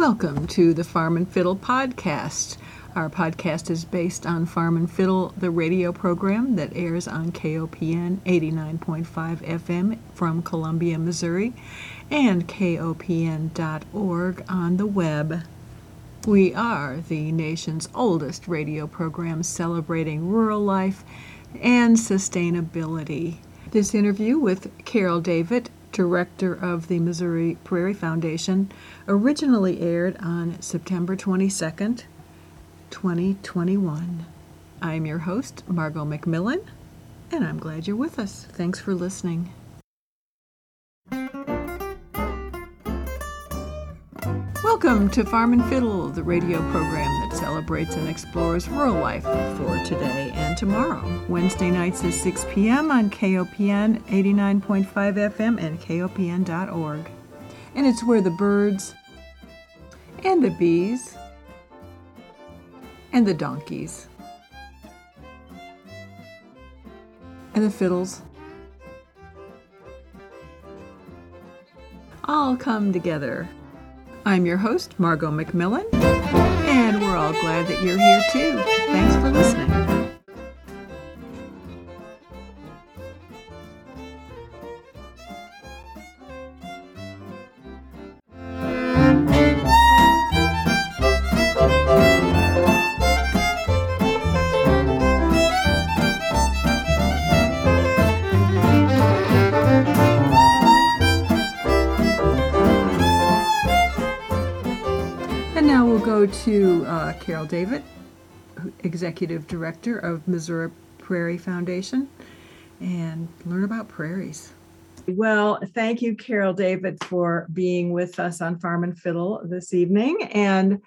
Welcome to the Farm and Fiddle podcast. Our podcast is based on Farm and Fiddle, the radio program that airs on KOPN 89.5 FM from Columbia, Missouri, and KOPN.org on the web. We are the nation's oldest radio program celebrating rural life and sustainability. This interview with Carol Davit, director of the Missouri Prairie Foundation, originally aired on September 22nd, 2021. I'm your host, Margot McMillen, and I'm glad you're with us. Thanks for listening. Welcome to Farm and Fiddle, the radio program that celebrates and explores rural life for today and tomorrow. Wednesday nights at 6 p.m. on KOPN 89.5 FM and KOPN.org. And it's where the birds and the bees and the donkeys and the fiddles all come together I'm your host, Margot McMillen, and we're all glad that you're here too. Thanks for listening. Carol Davit, Executive Director of Missouri Prairie Foundation, and learn about prairies. Well, thank you, Carol Davit, for being with us on Farm and Fiddle this evening. And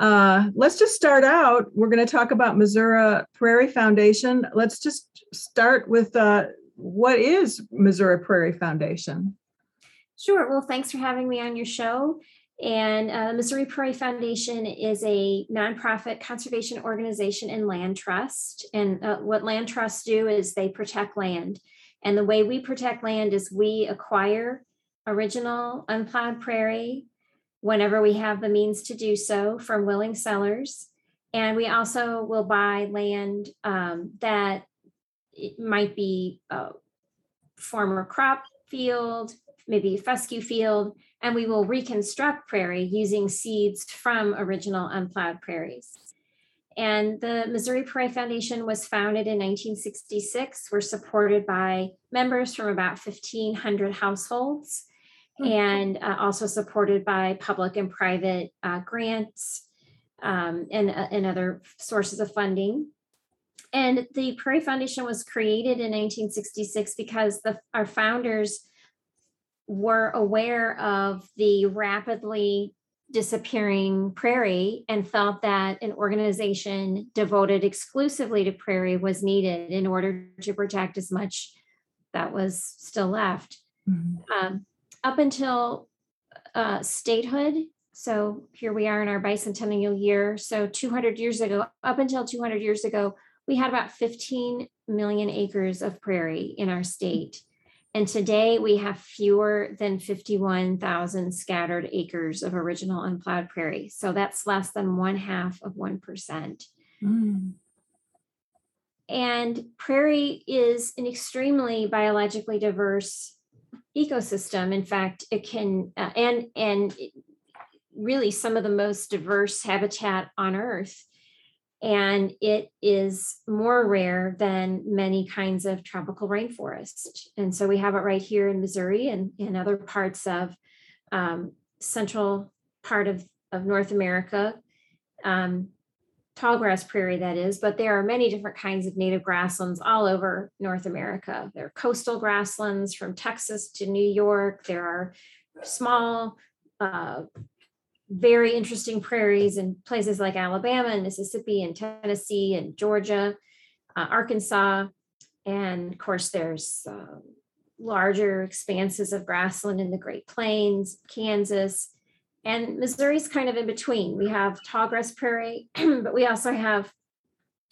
uh, let's just start out. We're going to talk about Missouri Prairie Foundation. Let's just start with uh, what is Missouri Prairie Foundation? Sure. Well, thanks for having me on your show. And uh, Missouri Prairie Foundation is a nonprofit conservation organization and land trust. And uh, what land trusts do is they protect land. And the way we protect land is we acquire original unplowed prairie whenever we have the means to do so from willing sellers. And we also will buy land um, that might be a former crop field, maybe fescue field, and we will reconstruct prairie using seeds from original unplowed prairies. And the Missouri Prairie Foundation was founded in 1966. We're supported by members from about 1,500 households mm-hmm. and uh, also supported by public and private uh, grants um, and, uh, and other sources of funding. And the Prairie Foundation was created in 1966 because the, our founders were aware of the rapidly disappearing prairie and felt that an organization devoted exclusively to prairie was needed in order to protect as much that was still left. Mm-hmm. Um, up until uh, statehood, so here we are in our bicentennial year. So 200 years ago, up until 200 years ago, we had about 15 million acres of prairie in our state. And today we have fewer than 51,000 scattered acres of original unplowed prairie. So that's less than one half of 1%. Mm. And prairie is an extremely biologically diverse ecosystem. In fact, it can, uh, and, and really some of the most diverse habitat on earth and it is more rare than many kinds of tropical rainforest. And so we have it right here in Missouri and in other parts of um, central part of, of North America, um, tallgrass prairie that is, but there are many different kinds of native grasslands all over North America. There are coastal grasslands from Texas to New York. There are small uh, very interesting prairies in places like Alabama and Mississippi and Tennessee and Georgia, uh, Arkansas. And of course, there's uh, larger expanses of grassland in the Great Plains, Kansas. And Missouri's kind of in between. We have tallgrass prairie, but we also have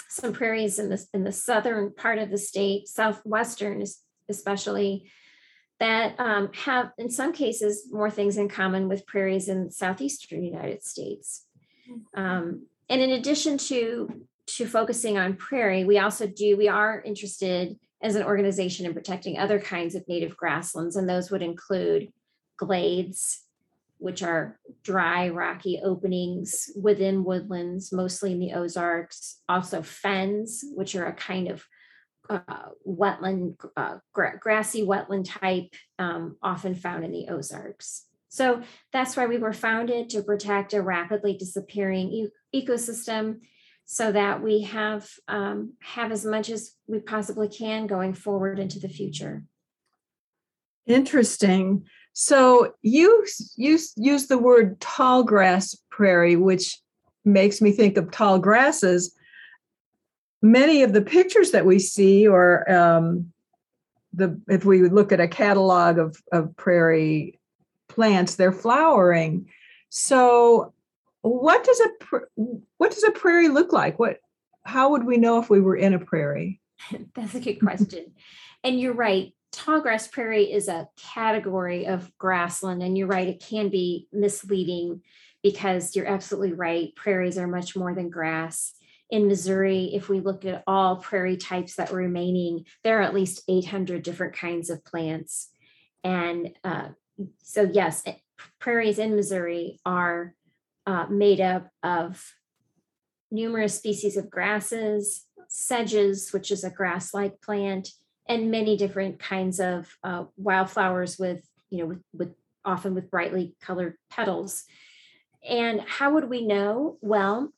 some prairies in the, in the southern part of the state, southwestern especially, that um, have, in some cases, more things in common with prairies in southeastern United States. Um, and in addition to to focusing on prairie, we also do we are interested as an organization in protecting other kinds of native grasslands, and those would include glades, which are dry, rocky openings within woodlands, mostly in the Ozarks. Also, fens, which are a kind of uh, wetland, uh, gra- grassy wetland type, um, often found in the Ozarks. So that's why we were founded to protect a rapidly disappearing e- ecosystem so that we have um, have as much as we possibly can going forward into the future. Interesting. So you you use the word tall grass prairie, which makes me think of tall grasses. Many of the pictures that we see, or um, the if we look at a catalog of, of prairie plants, they're flowering. So what does a what does a prairie look like? What how would we know if we were in a prairie? That's a good question. and you're right. Tallgrass prairie is a category of grassland, and you're right, it can be misleading because you're absolutely right. Prairies are much more than grass. In Missouri, if we look at all prairie types that were remaining, there are at least 800 different kinds of plants. And uh, so, yes, eh, prairies in Missouri are uh, made up of numerous species of grasses, sedges, which is a grass like plant, and many different kinds of uh, wildflowers with, you know, with, with often with brightly colored petals. And how would we know? Well,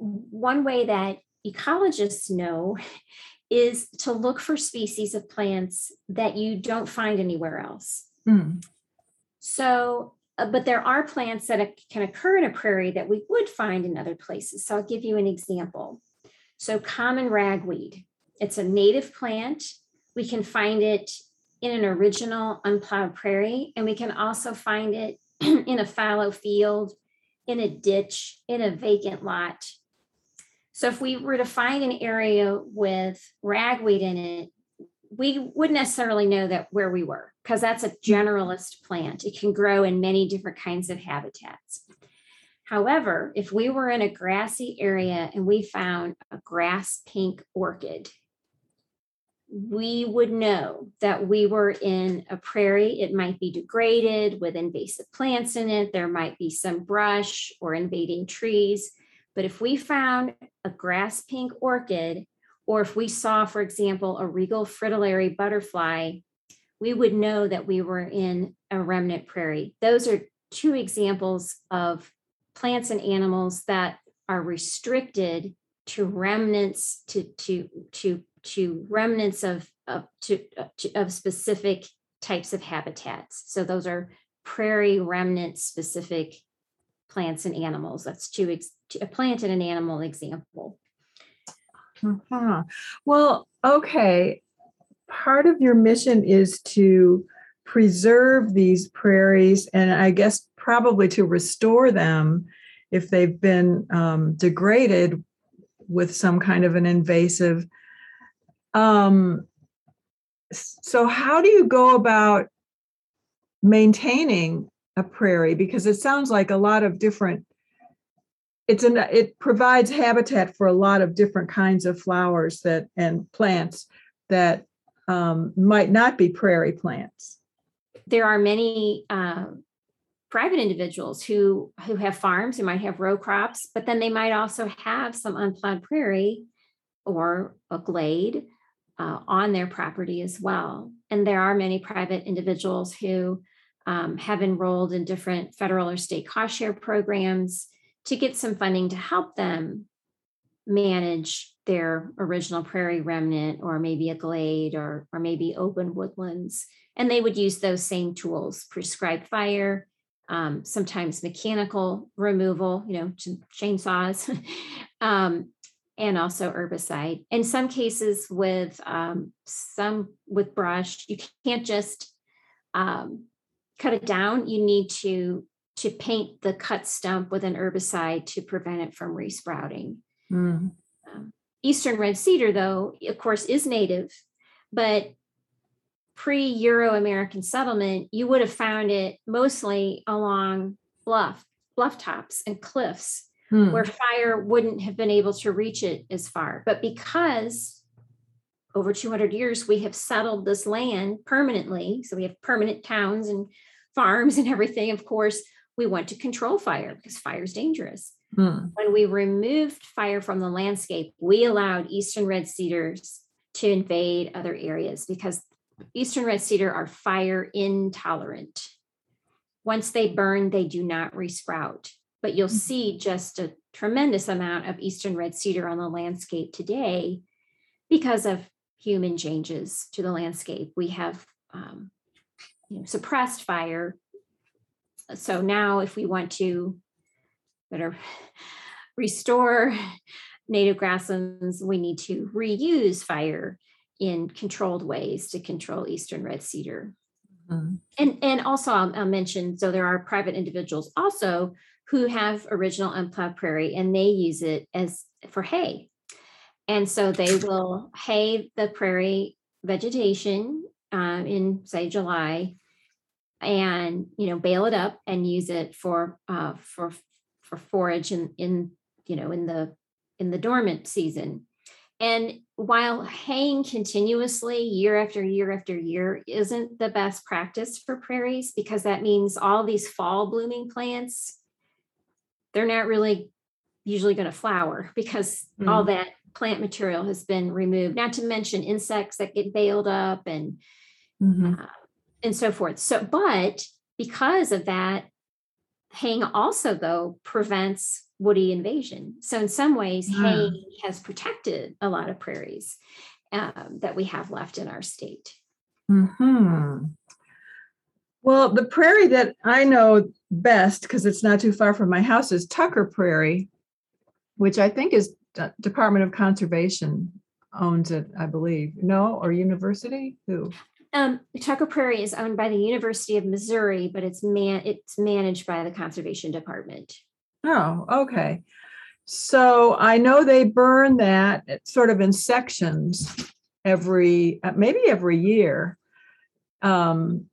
one way that ecologists know is to look for species of plants that you don't find anywhere else. Mm. So uh, but there are plants that can occur in a prairie that we would find in other places. So I'll give you an example. So common ragweed, it's a native plant. We can find it in an original unplowed prairie, and we can also find it in a fallow field, in a ditch, in a vacant lot. So if we were to find an area with ragweed in it, we wouldn't necessarily know that where we were because that's a hmm. generalist plant. It can grow in many different kinds of habitats. However, if we were in a grassy area and we found a grass pink orchid, we would know that we were in a prairie. It might be degraded with invasive plants in it. There might be some brush or invading trees. But if we found a grass pink orchid, or if we saw, for example, a regal fritillary butterfly we would know that we were in a remnant prairie. Those are two examples of plants and animals that are restricted to remnants to to to to remnants of of to, to of specific types of habitats. So those are prairie remnant specific plants and animals. That's two ex- a plant and an animal example. Uh-huh. Well, okay part of your mission is to preserve these prairies and I guess probably to restore them if they've been um, degraded with some kind of an invasive. Um, so, how do you go about maintaining a prairie? Because it sounds like a lot of different. It's an it provides habitat for a lot of different kinds of flowers that and plants that um, might not be prairie plants. There are many uh, private individuals who who have farms who might have row crops, but then they might also have some unplowed prairie or a glade uh, on their property as well. And there are many private individuals who um, have enrolled in different federal or state cost share programs to get some funding to help them manage their original prairie remnant or maybe a glade or, or maybe open woodlands. And they would use those same tools, prescribed fire, um, sometimes mechanical removal, you know, chainsaws, um, and also herbicide. In some cases with um, some with brush, you can't just um, cut it down. You need to to paint the cut stump with an herbicide to prevent it from resprouting. Mm. Um, Eastern red cedar, though, of course, is native, but pre-Euro American settlement, you would have found it mostly along bluff, bluff tops and cliffs Hmm. where fire wouldn't have been able to reach it as far. But because over 200 years we have settled this land permanently, so we have permanent towns and farms and everything, of course, we want to control fire because fire is dangerous. Hmm. When we removed fire from the landscape, we allowed eastern red cedars to invade other areas because eastern red cedar are fire intolerant. Once they burn, they do not resprout. But you'll Mhm. see just a tremendous amount of eastern red cedar on the landscape today because of human changes to the landscape. We have um, you know, suppressed fire. So now, if we want to better restore native grasslands, we need to reuse fire in controlled ways to control eastern red cedar. Hmm. And and also I'll, I'll mention so there are private individuals also who have original unplowed prairie and they use it as for hay. And so they will hay the prairie vegetation um, in say July and you know bale it up and use it for uh, for for forage in in you know in the in the dormant season. And while haying continuously year after year after year isn't the best practice for prairies because that means all these fall blooming plants they're not really usually going to flower because all that plant material has been removed not to mention insects that get baled up and Mhm. uh, and so forth. So, but because of that, haying also though prevents woody invasion. So, in some ways, Ah. haying has protected a lot of prairies um, that we have left in our state. Hmm. Well, the prairie that I know best, because it's not too far from my house, is Tucker Prairie, which I think is D- Department of Conservation owns it, I believe. No, or University? Who? Um, Tucker Prairie is owned by the University of Missouri, but it's man it's managed by the Conservation Department. Oh, okay. So I know they burn that sort of in sections every, uh, maybe every year. Um,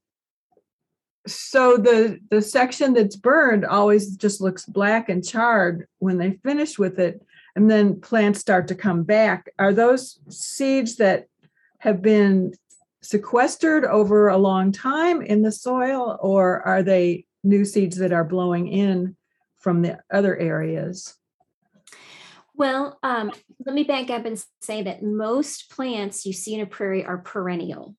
so the the section that's burned always just looks black and charred when they finish with it, and then plants start to come back. Are those seeds that have been sequestered over a long time in the soil, or are they new seeds that are blowing in from the other areas? Well, um, let me back up and say that most plants you see in a prairie are perennial.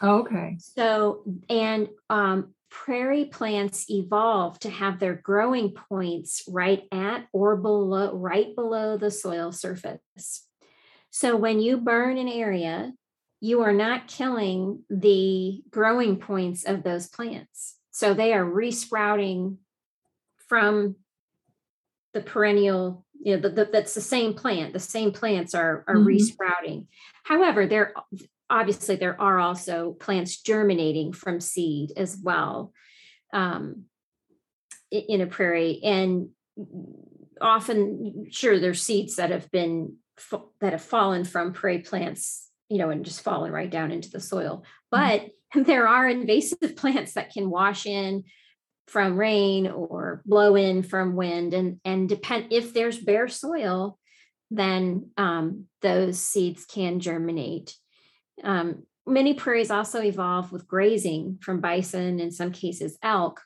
Okay. So, and um, prairie plants evolve to have their growing points right at or below, right below the soil surface. So, when you burn an area, you are not killing the growing points of those plants. So, they are resprouting from the perennial, you know, the, the, that's the same plant. The same plants are, are Mhm. resprouting. However, there obviously there are also plants germinating from seed as well um, in a prairie and often sure there's seeds that have been that have fallen from prairie plants you know and just fallen right down into the soil. But there are invasive plants that can wash in from rain or blow in from wind and and depend if there's bare soil then um, those seeds can germinate. Um, many prairies also evolve with grazing from bison, in some cases elk.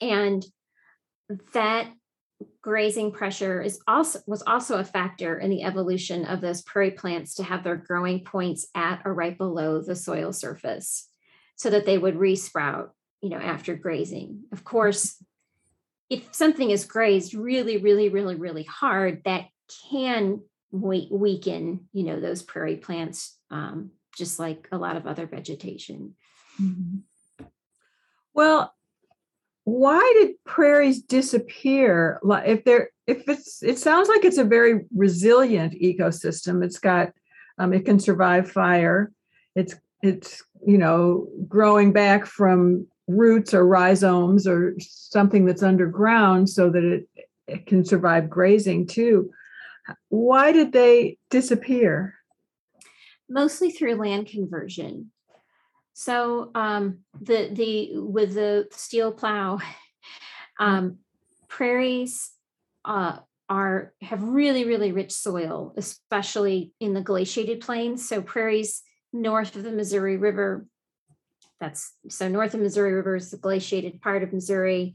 And that grazing pressure is also was also a factor in the evolution of those prairie plants to have their growing points at or right below the soil surface so that they would resprout, you know, after grazing. Of course, if something is grazed really, really, really, really hard, that can weaken, you know, those prairie plants, um, just like a lot of other vegetation. Mhm. Well, why did prairies disappear? If they're, if it's, it sounds like it's a very resilient ecosystem. It's got, um, it can survive fire. It's, it's, you know, growing back from roots or rhizomes or something that's underground so that it, it can survive grazing too. Why did they disappear? Mostly through land conversion. So um, the the with the steel plow, um, prairies uh, are have really really rich soil, especially in the glaciated plains. So prairies north of the Missouri River. That's so north of Missouri River is the glaciated part of Missouri,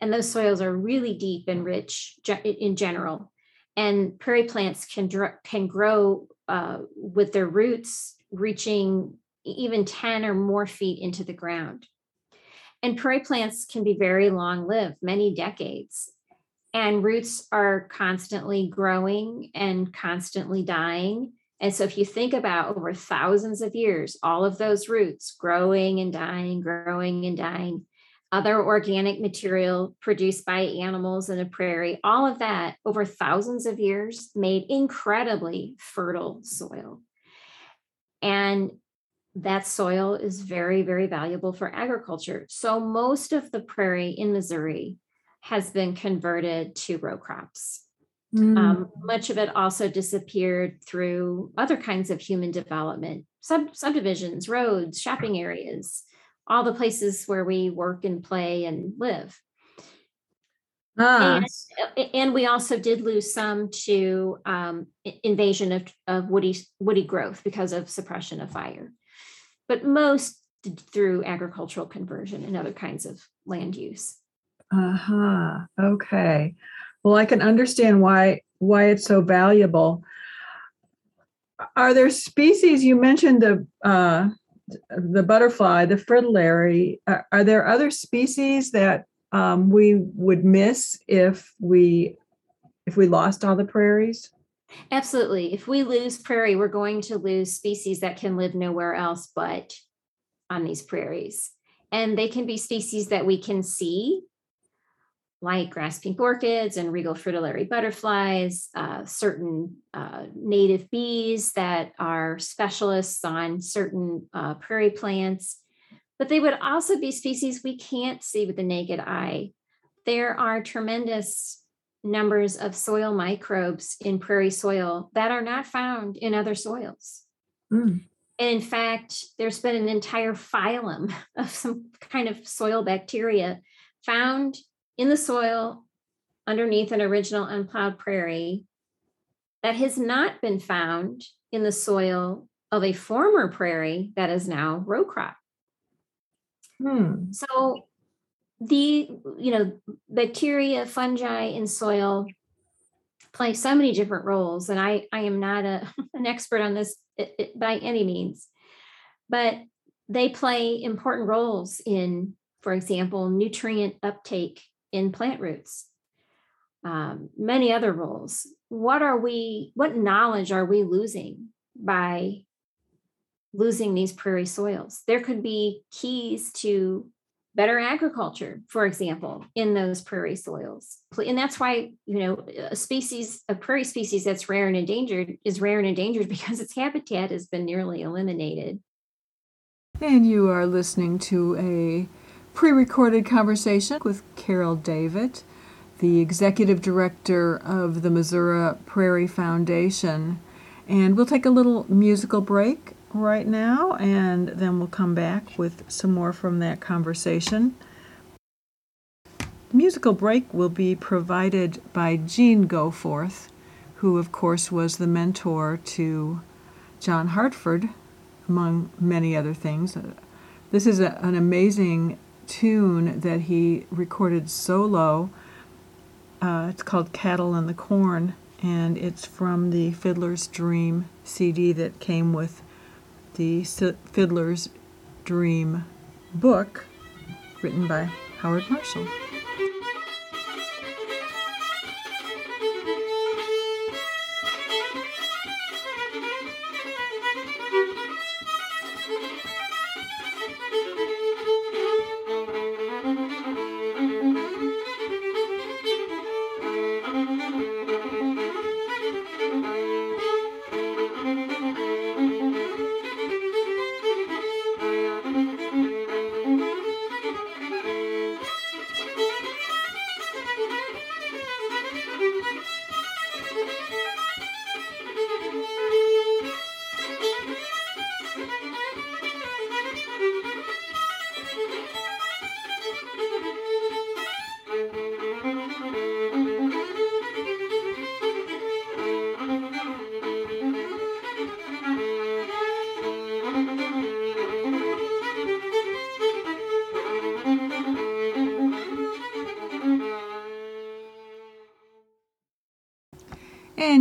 and those soils are really deep and rich in general. And prairie plants can can grow uh, with their roots reaching even 10 or more feet into the ground. And prairie plants can be very long lived, many decades. And roots are constantly growing and constantly dying. And so, if you think about over thousands of years, all of those roots growing and dying, growing and dying, other organic material produced by animals in the prairie, all of that over thousands of years made incredibly fertile soil. And that soil is very, very valuable for agriculture. So most of the prairie in Missouri has been converted to row crops. Mm. Um, much of it also disappeared through other kinds of human development, sub- subdivisions, roads, shopping areas, all the places where we work and play and live. Ah. And, and, we also did lose some to um, invasion of, of woody woody growth because of suppression of fire but most through agricultural conversion and other kinds of land use. Uh-huh. Okay. Well, I can understand why why it's so valuable. Are there species you mentioned the uh, the butterfly, the fritillary? Are, are there other species that um, we would miss if we if we lost all the prairies? Absolutely. If we lose prairie, we're going to lose species that can live nowhere else but on these prairies. And they can be species that we can see, like grass pink orchids and regal fritillary butterflies, uh, certain uh, native bees that are specialists on certain uh, prairie plants. But they would also be species we can't see with the naked eye. There are tremendous numbers of soil microbes in prairie soil that are not found in other soils. Mm. And in fact, there's been an entire phylum of some kind of soil bacteria found in the soil underneath an original unplowed prairie that has not been found in the soil of a former prairie that is now row crop. Hmm. So the you know bacteria fungi in soil play so many different roles and i i am not a, an expert on this by any means. But they play important roles in for example nutrient uptake in plant roots. Um, many other roles. What are we what knowledge are we losing by losing these prairie soils? There could be keys to better agriculture, for example, in those prairie soils. And that's why, you know, a species, a prairie species that's rare and endangered is rare and endangered because its habitat has been nearly eliminated. And you are listening to a pre recorded conversation with Carol Davit, the executive director of the Missouri Prairie Foundation. And we'll take a little musical break right now, and then we'll come back with some more from that conversation. The musical break will be provided by Gene Goforth, who, of course, was the mentor to John Hartford, among many other things. This is a, an amazing tune that he recorded solo. Uh, it's called Cattle in the Corn, and it's from the Fiddler's Dream CD that came with the Fiddler's Dream book written by Howard Marshall.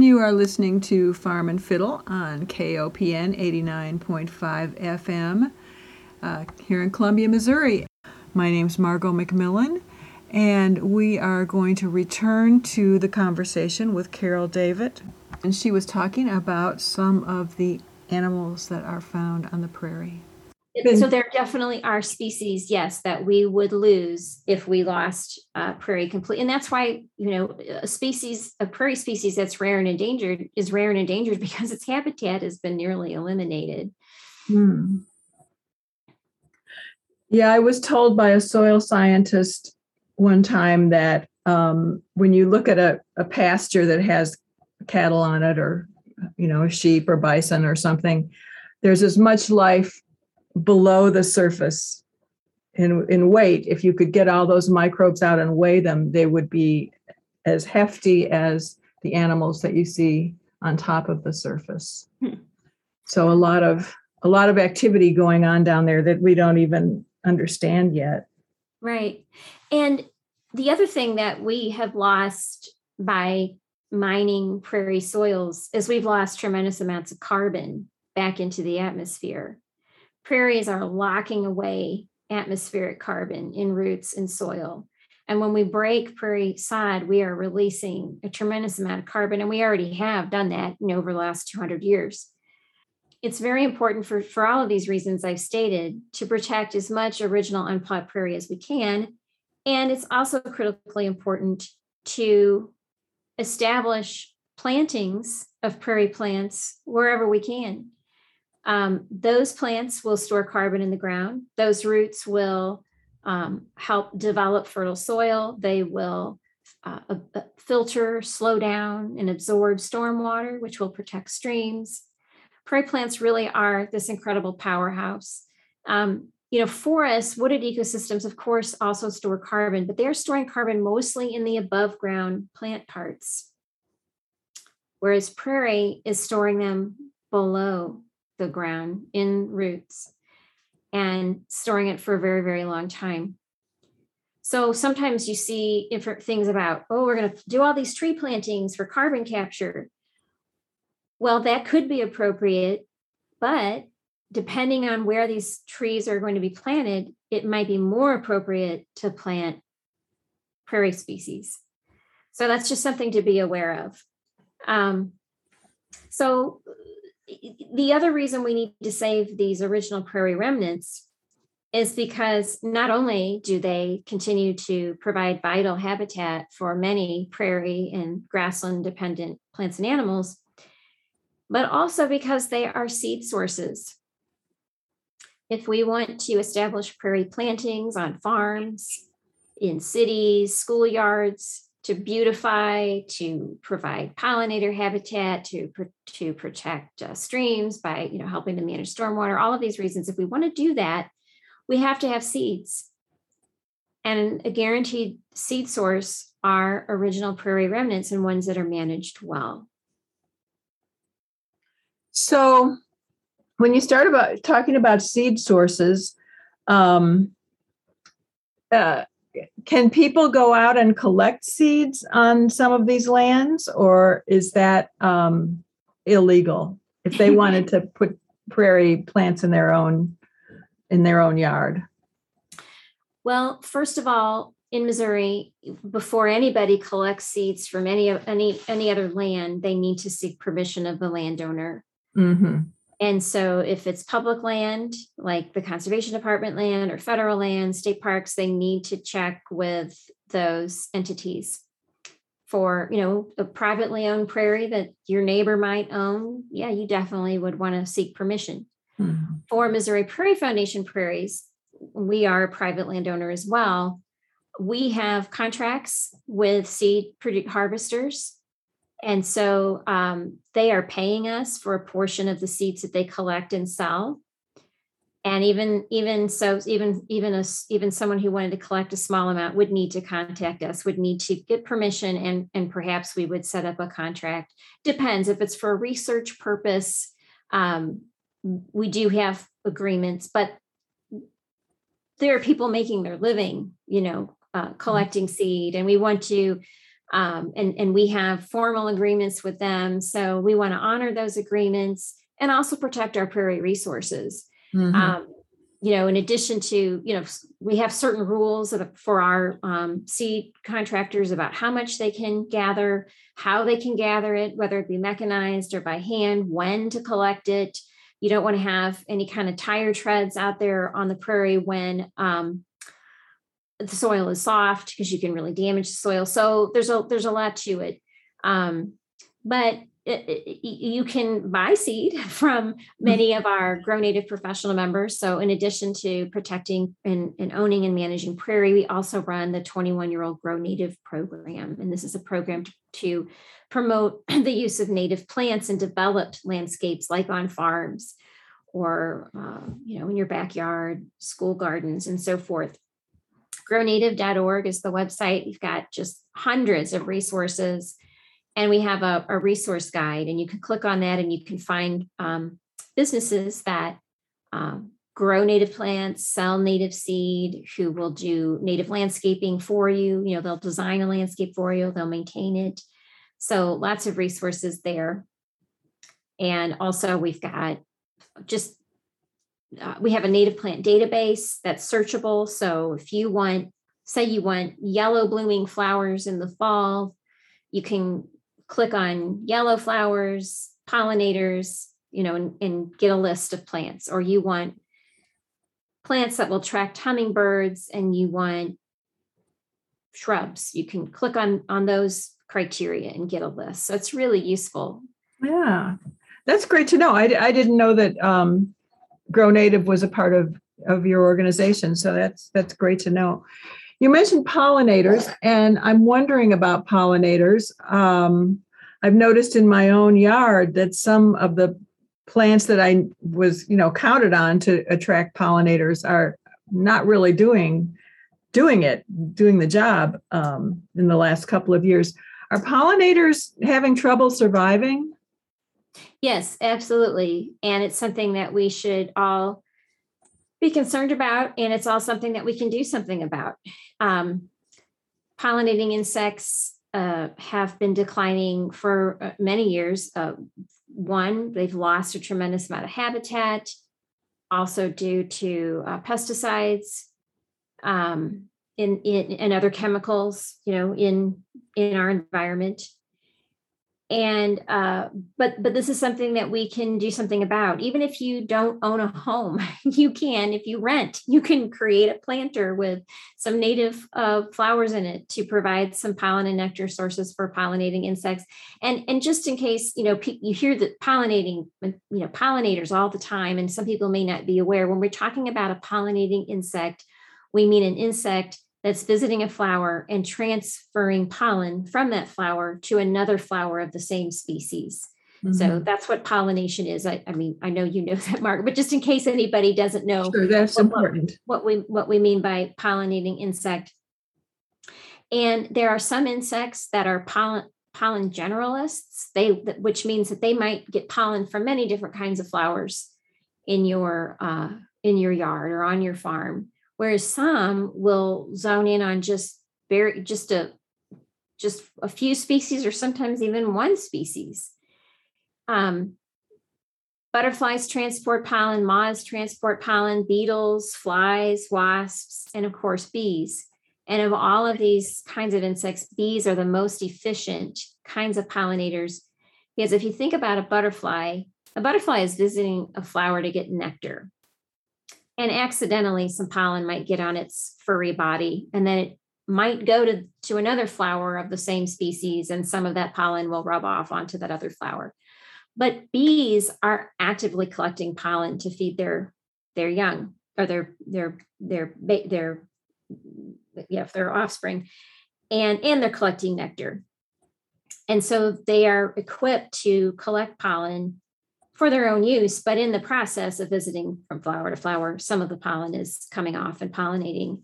You are listening to Farm and Fiddle on KOPN 89.5 FM uh, here in Columbia, Missouri. My name is Margot McMillen, and we are going to return to the conversation with Carol Davit. And she was talking about some of the animals that are found on the prairie. So there definitely are species, yes, that we would lose if we lost uh, prairie complete, and that's why you know a species, a prairie species that's rare and endangered, is rare and endangered because its habitat has been nearly eliminated. Hmm. Yeah, I was told by a soil scientist one time that um, when you look at a, a pasture that has cattle on it, or you know, sheep or bison or something, there's as much life below the surface in, in weight. If you could get all those microbes out and weigh them, they would be as hefty as the animals that you see on top of the surface. Hmm. So a lot of a lot of activity going on down there that we don't even understand yet. Right. And the other thing that we have lost by mining prairie soils is we've lost tremendous amounts of carbon back into the atmosphere prairies are locking away atmospheric carbon in roots and soil. And when we break prairie sod, we are releasing a tremendous amount of carbon. And we already have done that you know, over the last 200 years. It's very important for, for all of these reasons I've stated to protect as much original unplowed prairie as we can. And it's also critically important to establish plantings of prairie plants wherever we can. Um, those plants will store carbon in the ground. Those roots will um, help develop fertile soil. They will uh, uh, filter, slow down, and absorb stormwater, which will protect streams. Prairie plants really are this incredible powerhouse. Um, you know, forests, wooded ecosystems, of course, also store carbon, but they're storing carbon mostly in the above ground plant parts, whereas prairie is storing them below the ground in roots and storing it for a very, very long time. So sometimes you see different things about, oh, we're going to do all these tree plantings for carbon capture. Well, that could be appropriate, but depending on where these trees are going to be planted, it might be more appropriate to plant prairie species. So that's just something to be aware of. Um, so the other reason we need to save these original prairie remnants is because not only do they continue to provide vital habitat for many prairie and grassland dependent plants and animals, but also because they are seed sources. If we want to establish prairie plantings on farms, in cities, schoolyards, to beautify, to provide pollinator habitat, to, to protect uh, streams by you know helping to manage stormwater, all of these reasons. If we want to do that, we have to have seeds. And a guaranteed seed source are original prairie remnants and ones that are managed well. So when you start about talking about seed sources, um, uh, can people go out and collect seeds on some of these lands or is that um, illegal? If they wanted to put prairie plants in their own in their own yard? Well first of all in missouri before anybody collects seeds from any of any any other land they need to seek permission of the landowner. Mm-hmm. And so, if it's public land, like the conservation department land or federal land, state parks, they need to check with those entities for, you know, a privately owned prairie that your neighbor might own. Yeah, you definitely would want to seek permission. Mm-hmm. For Missouri Prairie Foundation prairies, we are a private landowner as well. We have contracts with seed harvesters and so um, they are paying us for a portion of the seeds that they collect and sell. And even even so, even even a, even someone who wanted to collect a small amount would need to contact us, would need to get permission, and and perhaps we would set up a contract. Depends if it's for a research purpose. Um, we do have agreements, but there are people making their living, you know, uh, collecting seed, and we want to Um, and, and we have formal agreements with them. So we want to honor those agreements and also protect our prairie resources. Mm-hmm. Um, you know, in addition to, you know, we have certain rules for our um, seed contractors about how much they can gather, how they can gather it, whether it be mechanized or by hand, when to collect it. You don't want to have any kind of tire treads out there on the prairie when um, the soil is soft because you can really damage the soil. So there's a there's a lot to it. Um, but it, it, you can buy seed from many of our Grow Native professional members. So, in addition to protecting and, and owning and managing prairie, we also run the 21 year old Grow Native program. And this is a program to, to promote the use of native plants in developed landscapes like on farms or uh, you know in your backyard school gardens and so forth grownative.org is the website. You've got just hundreds of resources. And we have a, a resource guide and you can click on that and you can find um, businesses that um, grow native plants sell native seed who will do native landscaping for you. You know they'll design a landscape for you. They'll maintain it. So lots of resources there. And also we've got just uh, we have a native plant database that's searchable so if you want say you want yellow blooming flowers in the fall you can click on yellow flowers, pollinators, you know, and, and get a list of plants, or you want plants that will attract hummingbirds and you want shrubs, you can click on on those criteria and get a list. So it's really useful. Yeah, that's great to know. I, I didn't know that um, Grow Native was a part of of your organization, so that's that's great to know. You mentioned pollinators, and I'm wondering about pollinators. Um, I've noticed in my own yard that some of the plants that I was, you know, counted on to attract pollinators are not really doing doing it, doing the job um, in the last couple of years. Are pollinators having trouble surviving? Yes, absolutely, and it's something that we should all be concerned about, and it's all something that we can do something about. Um, pollinating insects uh, have been declining for uh, many years. Uh, one, they've lost a tremendous amount of habitat, also due to uh, pesticides um, in, in, and other chemicals, you know, in in our environment and uh, but but this is something that we can do something about. Even if you don't own a home you can if you rent you can create a planter with some native uh, flowers in it to provide some pollen and nectar sources for pollinating insects. And and just in case you know you hear that pollinating you know pollinators all the time and some people may not be aware when we're talking about a pollinating insect we mean an insect that's visiting a flower and transferring pollen from that flower to another flower of the same species. Mm-hmm. So that's what pollination is. I, I, mean, I know you know that, Mark, but just in case anybody doesn't know, sure, that's what, important. What we what we mean by pollinating insect. And there are some insects that are pollen pollen generalists. They which means that they might get pollen from many different kinds of flowers in your uh, in your yard or on your farm whereas some will zone in on just very just a just a few species or sometimes even one species. Um, butterflies transport pollen moths transport pollen beetles flies wasps and of course bees. And of all of these kinds of insects bees are the most efficient kinds of pollinators. Because if you think about a butterfly a butterfly is visiting a flower to get nectar and accidentally some pollen might get on its furry body and then it might go to, to another flower of the same species and some of that pollen will rub off onto that other flower. But bees are actively collecting pollen to feed their their young or their their their their yeah their offspring and and they're collecting nectar. And so they are equipped to collect pollen for their own use, but in the process of visiting from flower to flower, some of the pollen is coming off and pollinating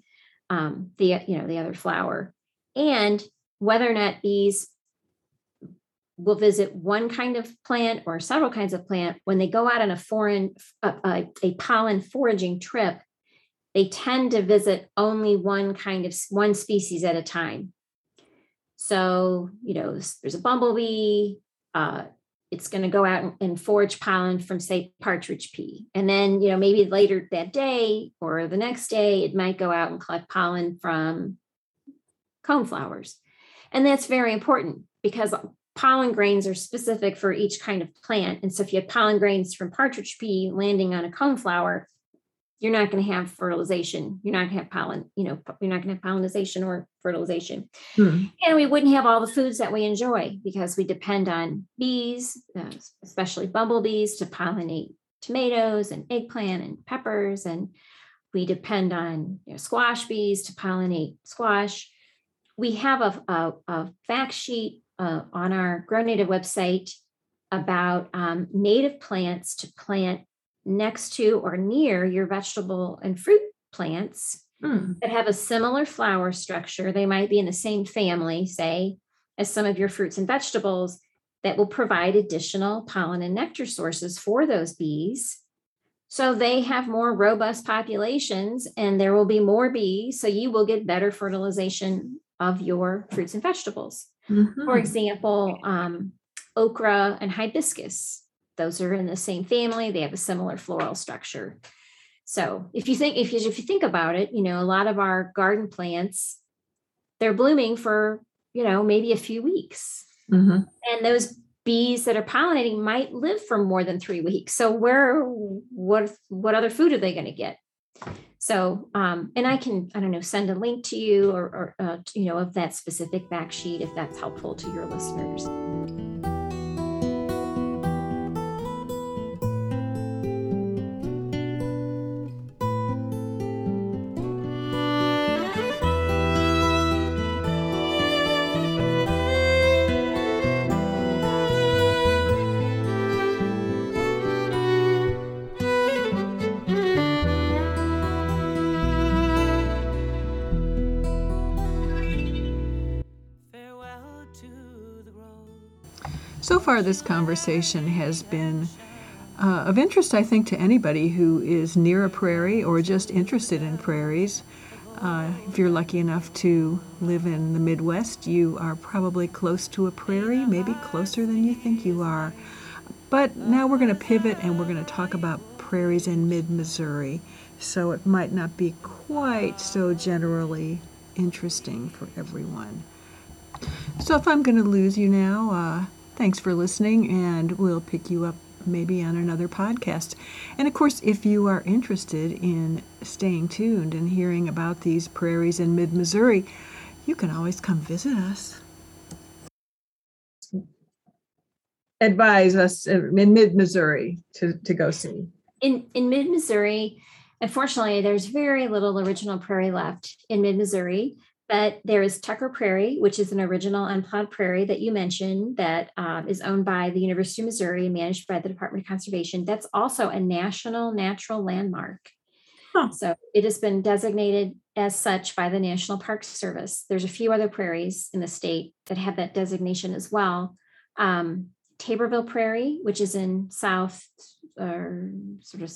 um, the you know the other flower. And whether or not bees will visit one kind of plant or several kinds of plant when they go out on a foreign a, a pollen foraging trip, they tend to visit only one kind of one species at a time. So, you know, there's a bumblebee, uh, it's going to go out and forage pollen from say partridge pea. And then you know maybe later that day or the next day it might go out and collect pollen from coneflowers and that's very important because pollen grains are specific for each kind of plant. And so if you have pollen grains from partridge pea landing on a coneflower you're not going to have fertilization. You're not going to have pollen, you know, you're not going to have pollinization or fertilization. Hmm. And we wouldn't have all the foods that we enjoy because we depend on bees, uh, especially bumblebees, to pollinate tomatoes and eggplant and peppers. And we depend on you know, squash bees to pollinate squash. We have a, a, a fact sheet uh, on our Grow Native website about um, native plants to plant next to or near your vegetable and fruit plants mm. that have a similar flower structure. They might be in the same family, say, as some of your fruits and vegetables that will provide additional pollen and nectar sources for those bees. So they have more robust populations and there will be more bees. So you will get better fertilization of your fruits and vegetables. Mm-hmm. For example, um, okra and hibiscus those are in the same family they have a similar floral structure. So if you think if you if you think about it you know a lot of our garden plants they're blooming for you know maybe a few weeks. Mm-hmm. and those bees that are pollinating might live for more than three weeks. So where what what other food are they going to get? So um, and i can i don't know send a link to you or, or uh, you know of that specific fact sheet if that's helpful to your listeners far, this conversation has been uh, of interest, I think, to anybody who is near a prairie or just interested in prairies. Uh, if you're lucky enough to live in the Midwest, you are probably close to a prairie, maybe closer than you think you are. But now we're going to pivot and we're going to talk about prairies in mid Missouri. So it might not be quite so generally interesting for everyone. So if I'm going to lose you now, uh, Thanks for listening, and we'll pick you up maybe on another podcast. And of course, if you are interested in staying tuned and hearing about these prairies in mid Missouri, you can always come visit us. Advise us in mid Missouri to, to go see. In, in mid Missouri, unfortunately, there's very little original prairie left in mid Missouri. But there is Tucker Prairie, which is an original unplowed prairie that you mentioned that um, is owned by the University of Missouri and managed by the Department of Conservation. That's also a national natural landmark. Huh. So it has been designated as such by the National Park Service. There's a few other prairies in the state that have that designation as well. Um, Taberville Prairie, which is in south or sort of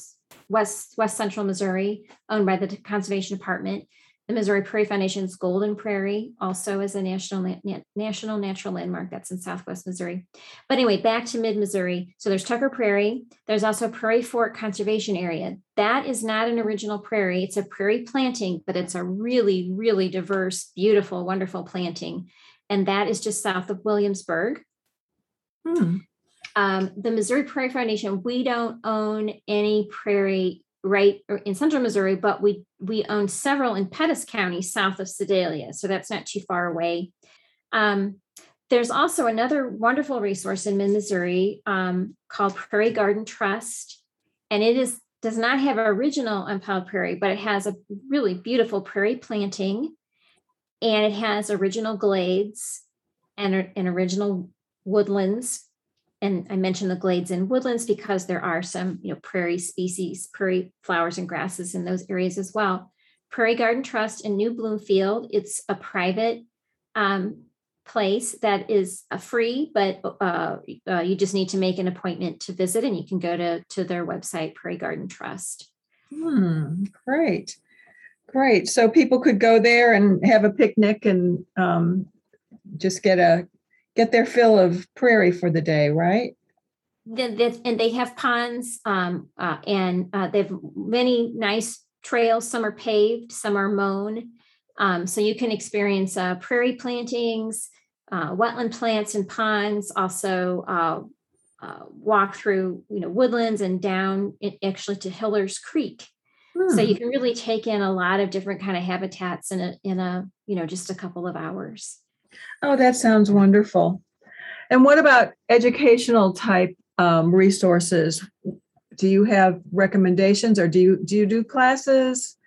west west central Missouri, owned by the Conservation Department. The Missouri Prairie Foundation's Golden Prairie also is a national national natural landmark that's in Southwest Missouri. But anyway, back to mid Missouri. So there's Tucker Prairie. There's also Prairie Fork Conservation Area. That is not an original prairie. It's a prairie planting, but it's a really, really diverse, beautiful, wonderful planting. And that is just south of Williamsburg. Hmm. Um, the Missouri Prairie Foundation, we don't own any prairie right in central Missouri, but we we own several in Pettis County south of Sedalia, so that's not too far away. Um, there's also another wonderful resource in Missouri um, called Prairie Garden Trust, and it is does not have original unplowed prairie, but it has a really beautiful prairie planting, and it has original glades and, and original woodlands and I mentioned the glades and woodlands because there are some, you know, prairie species, prairie flowers and grasses in those areas as well. Prairie Garden Trust in New Bloomfield, it's a private um, place that is free, but uh, uh, you just need to make an appointment to visit, and you can go to to their website, Prairie Garden Trust. Hmm, great, great. So people could go there and have a picnic and um, just get a get their fill of prairie for the day, right? The, and they have ponds um, uh, and uh, they have many nice trails. Some are paved, some are mown. Um, so you can experience uh, prairie plantings, uh, wetland plants and ponds, also uh, uh, walk through you know woodlands and down actually to Hillers Creek. Hmm. So you can really take in a lot of different kind of habitats in a in a you know just a couple of hours. Oh, that sounds wonderful. And what about educational type um, resources? Do you have recommendations, or do you do you do classes?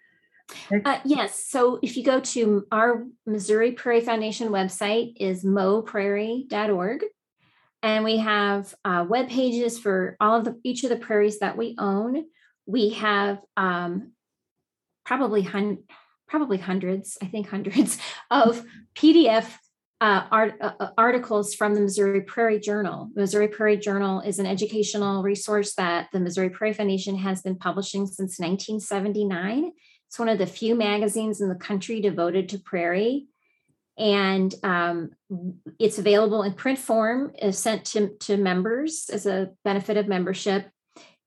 Uh, yes. So if you go to our Missouri Prairie Foundation website is moprairie.org. And we have uh, web pages for all of the each of the prairies that we own. We have um, probably hun- probably hundreds, I think hundreds of PDF uh, art, uh, uh, articles from the Missouri Prairie Journal. The Missouri Prairie Journal is an educational resource that the Missouri Prairie Foundation has been publishing since 1979. It's one of the few magazines in the country devoted to prairie. And um, it's available in print form, is sent to, to members as a benefit of membership.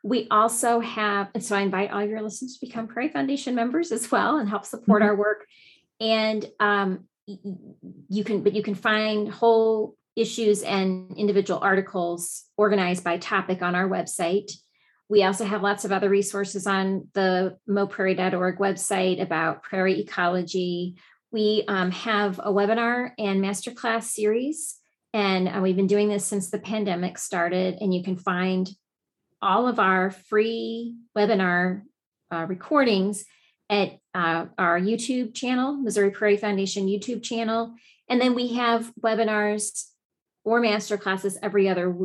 We also have, and so I invite all your listeners to become Prairie Foundation members as well and help support mm-hmm. our work. And um, you can, but you can find whole issues and individual articles organized by topic on our website. We also have lots of other resources on the moprairie.org website about prairie ecology. We um, have a webinar and masterclass series, and uh, we've been doing this since the pandemic started. And you can find all of our free webinar uh, recordings at uh, our YouTube channel, Missouri Prairie Foundation YouTube channel. And then we have webinars or master classes every other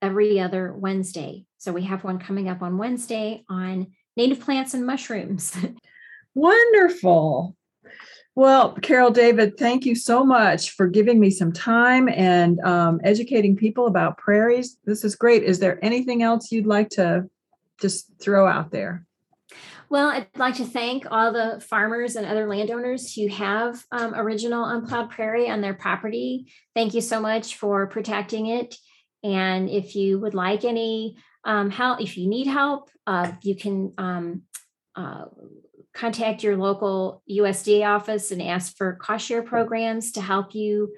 every other Wednesday. So we have one coming up on Wednesday on native plants and mushrooms. Wonderful. Well, Carol Davit, thank you so much for giving me some time and um, educating people about prairies. This is great. Is there anything else you'd like to just throw out there? Well, I'd like to thank all the farmers and other landowners who have um, original unplowed prairie on their property. Thank you so much for protecting it. And if you would like any um, help, if you need help, uh, you can um, uh, contact your local USDA office and ask for cost share programs to help you,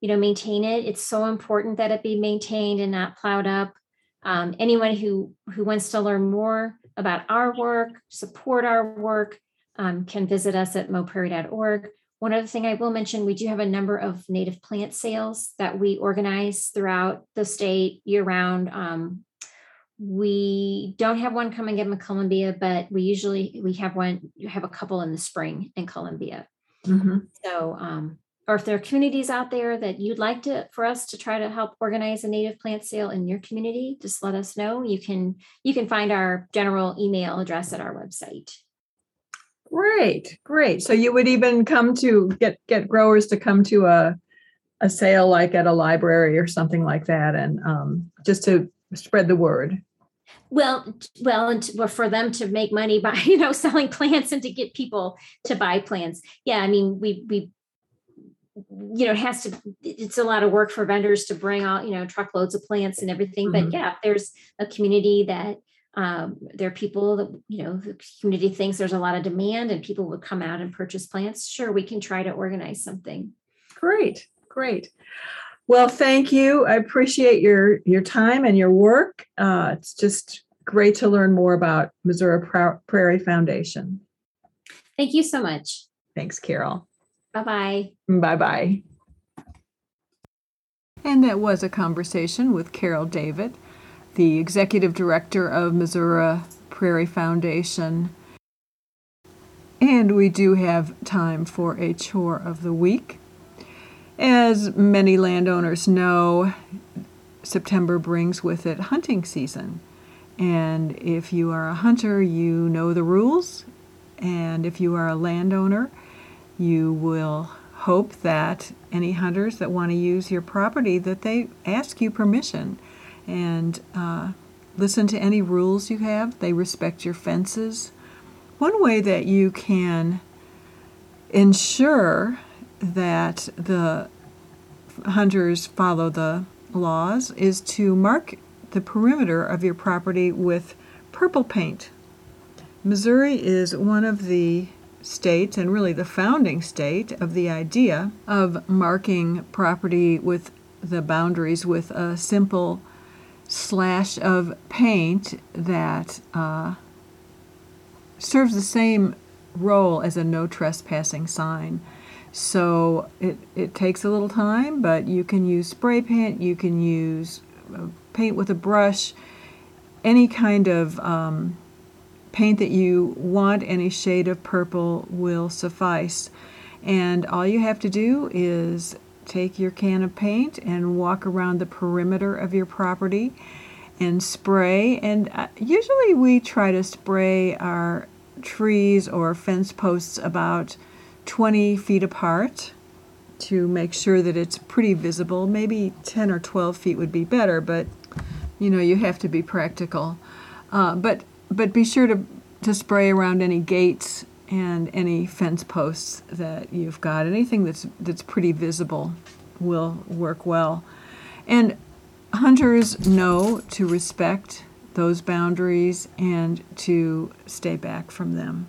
you know, maintain it. It's so important that it be maintained and not plowed up. Um, anyone who who wants to learn more about our work, support our work, um, can visit us at moprairie.org. One other thing I will mention, we do have a number of native plant sales that we organize throughout the state year round. Um, we don't have one coming up in Columbia, but we usually we have one, you have a couple in the spring in Columbia. Mm-hmm. So, um, or if there are communities out there that you'd like to for us to try to help organize a native plant sale in your community, just let us know. You can you can find our general email address at our website. Great, great. So you would even come to get get growers to come to a a sale like at a library or something like that, and um, just to spread the word. Well, well, and to, for them to make money by you know selling plants and to get people to buy plants. Yeah, I mean we we you know it has to it's a lot of work for vendors to bring all you know truckloads of plants and everything mm-hmm. but yeah there's a community that um, there are people that you know the community thinks there's a lot of demand and people would come out and purchase plants sure we can try to organize something. Great great. Well thank you. I appreciate your your time and your work. Uh, it's just great to learn more about missouri prairie foundation. Thank you so much. Thanks carol bye-bye bye-bye and that was a conversation with Carol Davit the executive director of Missouri Prairie Foundation. And we do have time for a chore of the week. As many landowners know, September brings with it hunting season. And if you are a hunter, you know the rules. And if you are a landowner, you will hope that any hunters that want to use your property that they ask you permission and uh, listen to any rules you have. They respect your fences. One way that you can ensure that the hunters follow the laws, is to mark the perimeter of your property with purple paint. Missouri is one of the states, and really the founding state, of the idea of marking property with the boundaries with a simple slash of paint that uh, serves the same role as a no trespassing sign. So it, it takes a little time, but you can use spray paint, you can use uh, paint with a brush, any kind of um, paint that you want, any shade of purple will suffice. And all you have to do is take your can of paint and walk around the perimeter of your property and spray. And uh, usually we try to spray our trees or fence posts about 20 feet apart to make sure that it's pretty visible. Maybe 10 or 12 feet would be better, but you know, you have to be practical. Uh, but but be sure to, to spray around any gates and any fence posts that you've got. Anything that's that's pretty visible will work well. And hunters know to respect those boundaries and to stay back from them.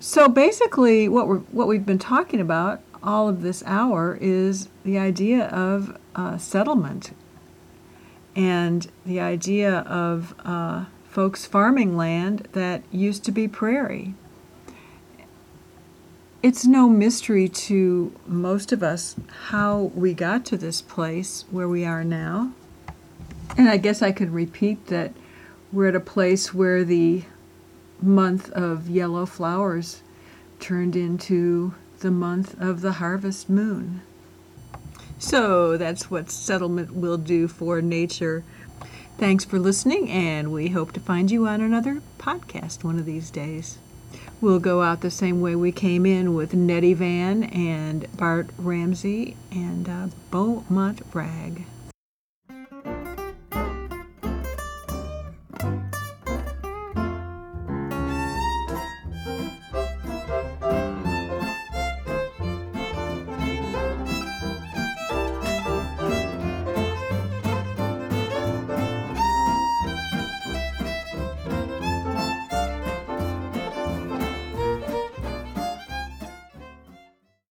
So basically, what we're what we've been talking about all of this hour is the idea of uh, settlement and the idea of uh, folks farming land that used to be prairie. It's no mystery to most of us how we got to this place where we are now. And I guess I could repeat that we're at a place where the month of yellow flowers turned into the month of the harvest moon. So that's what settlement will do for nature. Thanks for listening, and we hope to find you on another podcast one of these days. We'll go out the same way we came in with Nettie Van and Bart Ramsey and uh, Beaumont Rag.